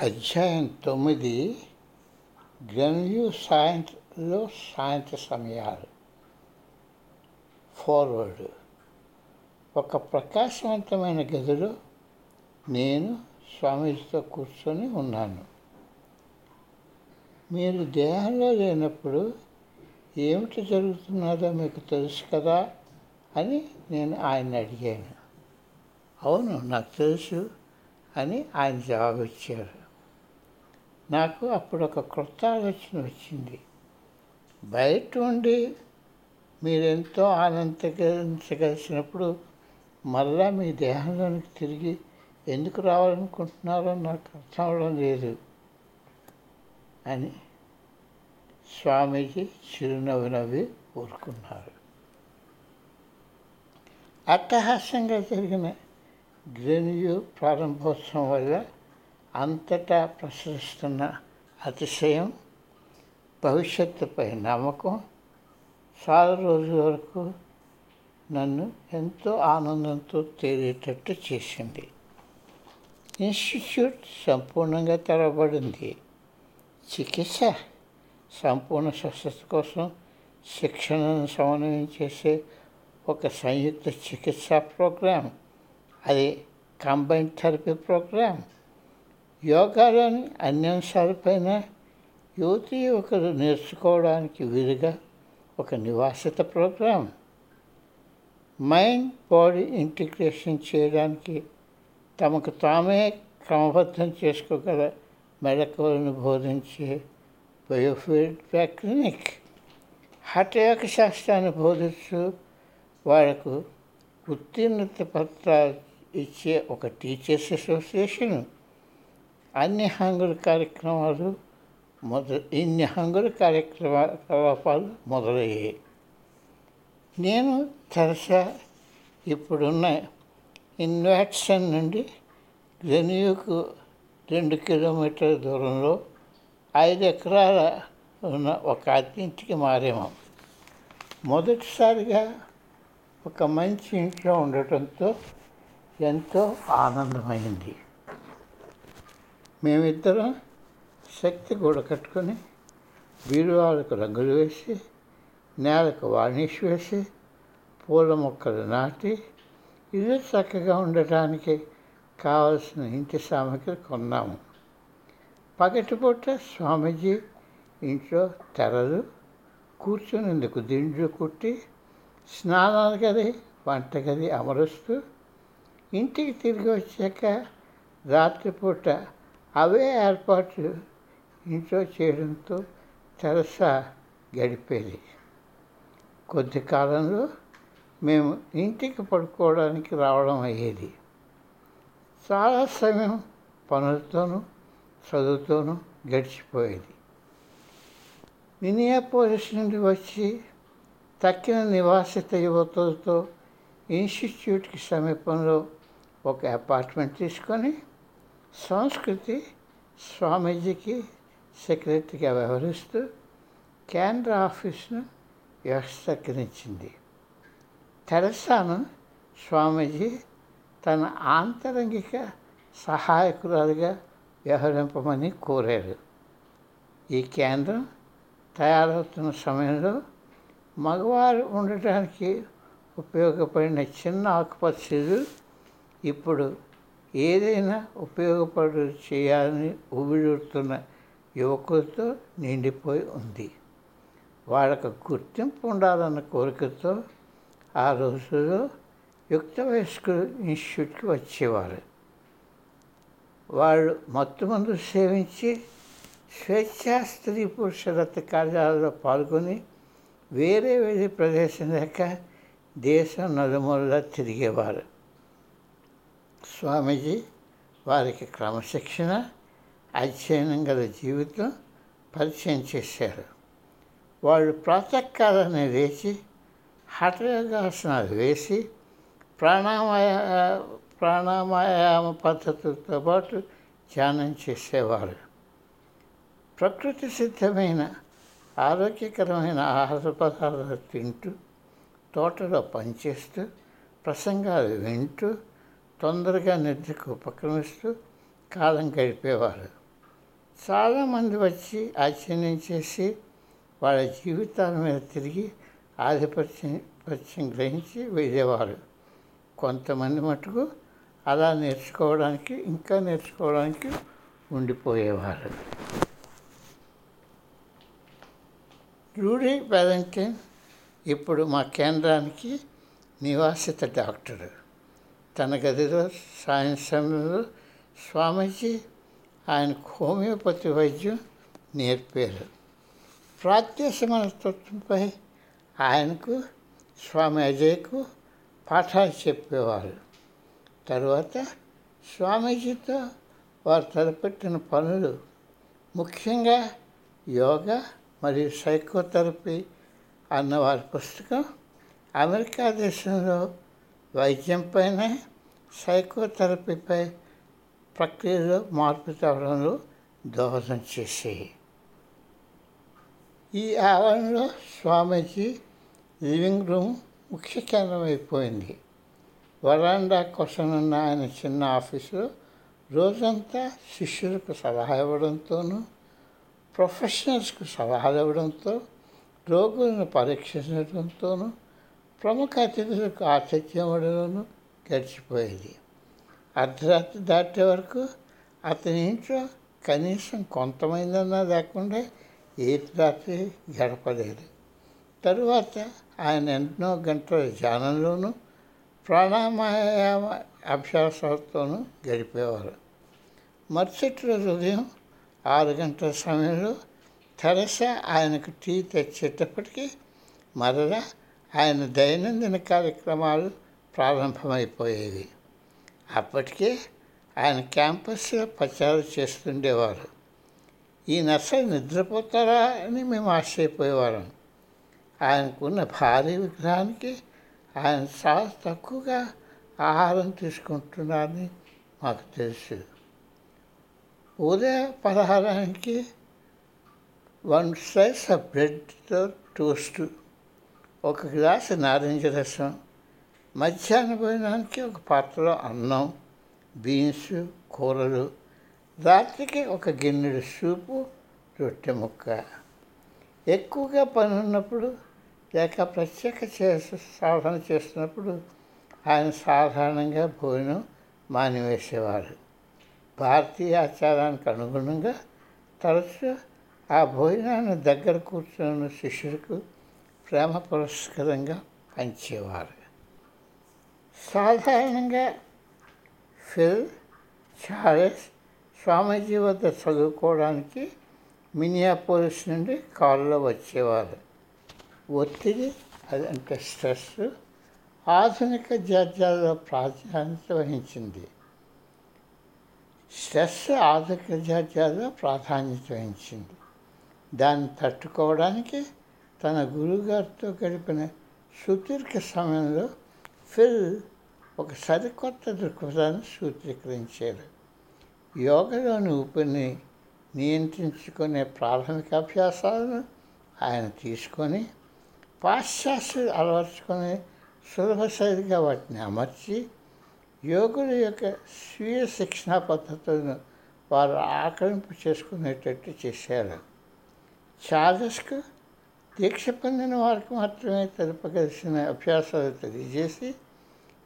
అధ్యాయం తొమ్మిది గన్యు సాయంత్రంలో సాయంత్ర సమయాలు. ఫార్వర్డ్. ఒక ప్రకాశవంతమైన గదిలో నేను స్వామీజీతో కూర్చొని ఉన్నాను. మీరు దేహంలో లేనప్పుడు ఏమిటి జరుగుతున్నదో మీకు తెలుసు కదా అని నేను ఆయన అడిగాను. అవును నాకు తెలుసు అని ఆయన జవాబిచ్చారు. నాకు అప్పుడు ఒక క్రొత్త ఆలోచన వచ్చింది. బయట ఉండి మీరెంతో ఆనందించగలిసినప్పుడు మళ్ళా మీ దేహంలోనికి తిరిగి ఎందుకు రావాలనుకుంటున్నారో నాకు అర్థం అవడం లేదు అని స్వామీజీ చిరునవ్వు నవ్వి ఊరుకున్నారు. అట్టహాస్యంగా జరిగిన గ్రెన్యూ ప్రారంభోత్సవం వల్ల అంతటా ప్రసరిస్తున్న అతిశయం భవిష్యత్తుపై నమ్మకం చాలా రోజుల వరకు నన్ను ఎంతో ఆనందంతో తేలేటట్టు చేసింది. ఇన్స్టిట్యూట్ సంపూర్ణంగా తెరవబడింది. చికిత్స సంపూర్ణ స్వస్థత కోసం శిక్షణను సమన్వయం చేసే ఒక సంయుక్త చికిత్సా ప్రోగ్రాం అది కంబైన్ థెరపీ ప్రోగ్రాం యోగాలోని అన్ని అంశాలపైన యువతి యువకులు నేర్చుకోవడానికి వీలుగా ఒక నివాసిత ప్రోగ్రాం. మైండ్ బాడీ ఇంటిగ్రేషన్ చేయడానికి తమకు తామే క్రమబద్ధం చేసుకోగల మెళకువలను బోధించే బయోఫీడ్బ్యాక్ క్లినిక్ హఠయోగ శాస్త్రాన్ని బోధిస్తూ వాళ్ళకు ఉత్తీర్ణత పత్రాలు ఇచ్చే ఒక టీచర్స్ అసోసియేషన్. అన్ని హంగుల కార్యక్రమాలు మొదలు ఇన్ని హంగుల కలాపాలు మొదలయ్యాయి. నేను తరచా ఇప్పుడున్న ఇన్వాక్షన్ నుండి గెన్యూకు రెండు కిలోమీటర్ల దూరంలో ఐదు ఎకరాల ఉన్న ఒక అతింటికి మారాము. మొదటిసారిగా ఒక మంచి ఇంట్లో ఉండటంతో ఎంతో ఆనందమైంది. మేమిద్దరం శక్తి గూడ కట్టుకొని బీరువాళ్ళకు రంగులు వేసి నేలకు వార్నిష్ వేసి పూల మొక్కలు నాటి ఇల్లు చక్కగా ఉండటానికి కావలసిన ఇంటి సామాగ్రి కొన్నాము. పగటిపూట స్వామీజీ ఇంట్లో తెరలు కూర్చునేందుకు దిండ్లు కుట్టి స్నానాల గది వంటగది అమరుస్తూ ఇంటికి తిరిగి వచ్చాక రాత్రిపూట అవే ఏర్పాట్లు ఇంట్లో చేయడంతో తెరసా గడిపేది. కొద్ది కాలంలో మేము ఇంటికి పడుకోవడానికి రావడం అయ్యేది. చాలా సమయం పనులతోనూ చదువుతోనూ గడిచిపోయేది. మినియాపోలిస్ నుండి వచ్చి తక్కిన నివాసిత యువతులతో ఇన్స్టిట్యూట్కి సమీపంలో ఒక అపార్ట్మెంట్ తీసుకొని సంస్కృతి స్వామీజీకి సెక్రటరీగా వ్యవహరిస్తూ కేంద్ర ఆఫీస్ను వ్యవస్థీకరించింది తెరసాను స్వామీజీ తన ఆంతరంగిక సహాయకురాలుగా వ్యవహరింపమని కోరారు. ఈ కేంద్రం తయారవుతున్న సమయంలో మగవారు ఉండటానికి ఉపయోగపడిన చిన్న ఆకుపచ్చలు ఇప్పుడు ఏదైనా ఉపయోగపడు చేయాలని ఊబిడుతున్న యువకులతో నిండిపోయి ఉంది. వాళ్ళకు గుర్తింపు ఉండాలన్న కోరికతో ఆ రోజుల్లో యుక్త వయస్కులు ఇన్స్టిట్యూట్కి వచ్చేవారు. వాళ్ళు మత్తుమందు సేవించి స్వేచ్ఛా స్త్రీ పురుషరత కార్యాలలో పాల్గొని వేరే వేరే ప్రదేశం లేక దేశం నలుమూలలా తిరిగేవారు. స్వామీజీ వారికి క్రమశిక్షణ అధ్యయనం గల జీవితం పరిచయం చేశారు. వాళ్ళు ప్రాతకాలని లేచి హఠయోగాసనాలు వేసి ప్రాణామయ ప్రాణాయామ పద్ధతులతో పాటు ధ్యానం చేసేవారు. ప్రకృతి సిద్ధమైన ఆరోగ్యకరమైన ఆహార పదార్థాలు తింటూ తోటలో పనిచేస్తూ ప్రసంగాలు వింటూ తొందరగా నిద్రకు ఉపక్రమిస్తూ కాలం గడిపేవారు. చాలామంది వచ్చి ఆశ్చర్యం చేసి వాళ్ళ జీవితాల మీద తిరిగి ఆధిపత్యం పత్యం గ్రహించి వెళ్ళేవారు. కొంతమంది మటుకు అలా నేర్చుకోవడానికి ఇంకా నేర్చుకోవడానికి ఉండిపోయేవారు. రూడీ వ్యాలంటైన్ ఇప్పుడు మా కేంద్రానికి నివాసిత డాక్టరు. తన గదిలో సాయం సమయంలో స్వామీజీ ఆయన హోమియోపతి వైద్యం నేర్పారు. ప్రాత్యసమన తత్వంపై ఆయనకు స్వామి అజయ్కు పాఠాలు చెప్పేవారు. తర్వాత స్వామీజీతో వారు తలపెట్టిన పనులు ముఖ్యంగా యోగా మరియు సైకోథెరపీ అన్న వారి పుస్తకం అమెరికా దేశంలో వైద్యం పైన సైకోథెరపీపై ప్రక్రియలో మార్పు తేవడంలో దోహదం చేసేవి ఈ ఆవరణలో స్వామీజీ లివింగ్ రూమ్ ముఖ్య కేంద్రం అయిపోయింది వరాండా కోసం ఉన్న ఆయన చిన్న ఆఫీసులో రోజంతా శిష్యులకు సలహా ఇవ్వడంతోనూ ప్రొఫెషనల్స్కు సలహాలు ఇవ్వడంతో రోగులను పరీక్షించడంతోనూ ప్రముఖ అతిథులకు ఆతిథ్యం గడిచిపోయేది. అర్ధరాత్రి దాటే వరకు అతని ఇంట్లో కనీసం కొంతమందన్నా లేకుండా ఏ రాత్రి గడపలేదు. తరువాత ఆయన ఎన్నో గంటల ధ్యానంలోనూ ప్రాణాయామ అభ్యాసాలతోనూ గడిపేవారు. మరుసటి రోజు ఉదయం ఆరు గంటల సమయంలో తెరస ఆయనకు టీ తెచ్చేటప్పటికీ మరలా ఆయన దైనందిన కార్యక్రమాలు ప్రారంభమైపోయేవి. అప్పటికే ఆయన క్యాంపస్లో ప్రచారం చేస్తుండేవారు. ఈ నర్సరీ నిద్రపోతారా అని మేము ఆశ్చర్యపోయేవారం ఆయనకున్న భారీ విగ్రహానికి ఆయన చాలా తక్కువగా ఆహారం తీసుకుంటున్నారని మాకు తెలుసు. ఉదయ పలహారానికి వన్ స్లైస్ ఆఫ్ బ్రెడ్తో టోస్టు. ఒక గ్లాసు నారింజ రసం మధ్యాహ్న భోజనానికి ఒక పాత్రలో అన్నం బీన్స్ కూరలు రాత్రికి ఒక గిన్నెడు సూపు రొట్టె ముక్క. ఎక్కువగా పని ఉన్నప్పుడు లేక ప్రత్యేక చేసే సాధన చేస్తున్నప్పుడు ఆయన సాధారణంగా భోజనం మానివేసేవారు. భారతీయ ఆచారానికి అనుగుణంగా తరచు ఆ భోజనాన్ని దగ్గర కూర్చున్న శిష్యులకు ప్రేమ పురస్కరంగా పంచేవారు. సాధారణంగా ఫిల్ చార్లెస్ స్వామీజీ వద్ద చదువుకోవడానికి మినియాపోలిస్ నుండి కారులో వచ్చేవారు. ఒత్తిడి అదంటే స్ట్రెస్ ఆధునిక జాతీయాల్లో ప్రాధాన్యత వహించింది. స్ట్రెస్ ఆధునిక జాతీయాల్లో ప్రాధాన్యత వహించింది. దాన్ని తట్టుకోవడానికి తన గురువుగారితో గడిపిన సుదీర్ఘ సమయంలో ఫిల్ ఒక సరికొత్త దృక్పథాన్ని సూత్రీకరించారు యోగలోని ఊపిరిని నియంత్రించుకునే ప్రాథమిక అభ్యాసాలను ఆయన తీసుకొని పాశ్చాత్యులు అలవర్చుకొని సులభ శైలిగా వాటిని అమర్చి యోగుల యొక్క స్వీయ శిక్షణా పద్ధతులను వారు ఆకలింపు చేసుకునేటట్టు చేశారు. చార్జెస్కు దీక్ష పొందిన వారికి మాత్రమే తెలుపగలిసిన అభ్యాసాలు తెలియజేసి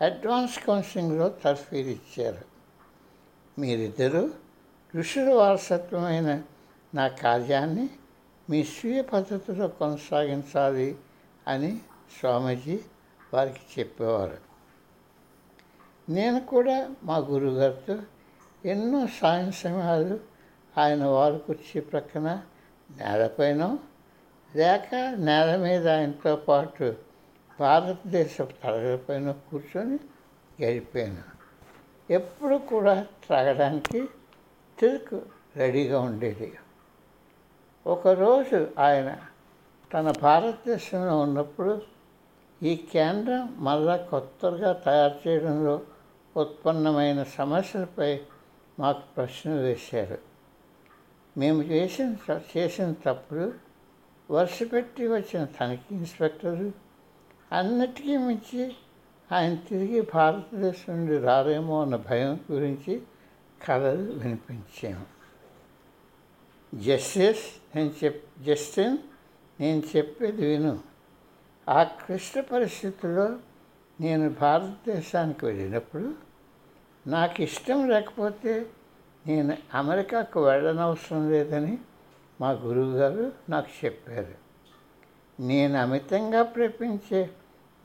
అడ్వాన్స్ కౌన్సిలింగ్లో తర్ఫీదు ఇచ్చారు. మీరిద్దరూ ఋషుల వారసత్వమైన నా కార్యాన్ని మీ స్వీయ పద్ధతిలో కొనసాగించాలి అని స్వామీజీ వారికి చెప్పేవారు. నేను కూడా మా గురుగారితో ఎన్నో సాయం సమయాలు ఆయన వారు కుర్చీ ప్రక్కన నేలపైన లేక నేల మీద ఆయనతో పాటు భారతదేశ తరగతిపైన కూర్చొని గడిపాను. ఎప్పుడు కూడా త్రాగడానికి తిరుగు రెడీగా ఉండేది. ఒకరోజు ఆయన తన భారతదేశంలో ఉన్నప్పుడు ఈ కేంద్రం మళ్ళా కొత్తగా తయారు చేయడంలో ఉత్పన్నమైన సమస్యలపై మాకు ప్రశ్నలు వేశారు. మేము చేసిన చేసిన తప్పుడు వరుస పెట్టి వచ్చిన తనిఖీ ఇన్స్పెక్టరు అన్నిటికీ మించి ఆయన తిరిగి భారతదేశం నుండి రారేమో అన్న భయం గురించి కథలు వినిపించాము. జస్టిస్ నేను చెప్ జస్టిన్ నేను చెప్పేది విను. ఆ క్లిష్ట పరిస్థితుల్లో నేను భారతదేశానికి వెళ్ళినప్పుడు నాకు ఇష్టం లేకపోతే నేను అమెరికాకు వెళ్ళనవసరం లేదని మా గురువుగారు నాకు చెప్పారు. నేను అమితంగా ప్రేమించే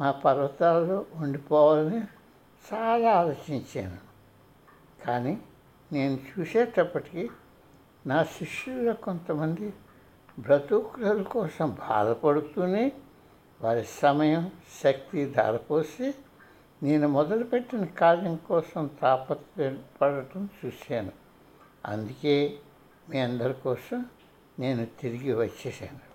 మా పర్వతాల్లో ఉండిపోవాలని చాలా ఆలోచించాను. కానీ నేను చూసేటప్పటికీ నా శిష్యుల్లో కొంతమంది బ్రతుకుల కోసం బాధపడుతూనే వారి సమయం శక్తి ధారపోసి నేను మొదలుపెట్టిన కార్యం కోసం తాపత్రపడటం చూశాను. అందుకే మీ అందరి కోసం నేను తిరిగి వచ్చేసాను.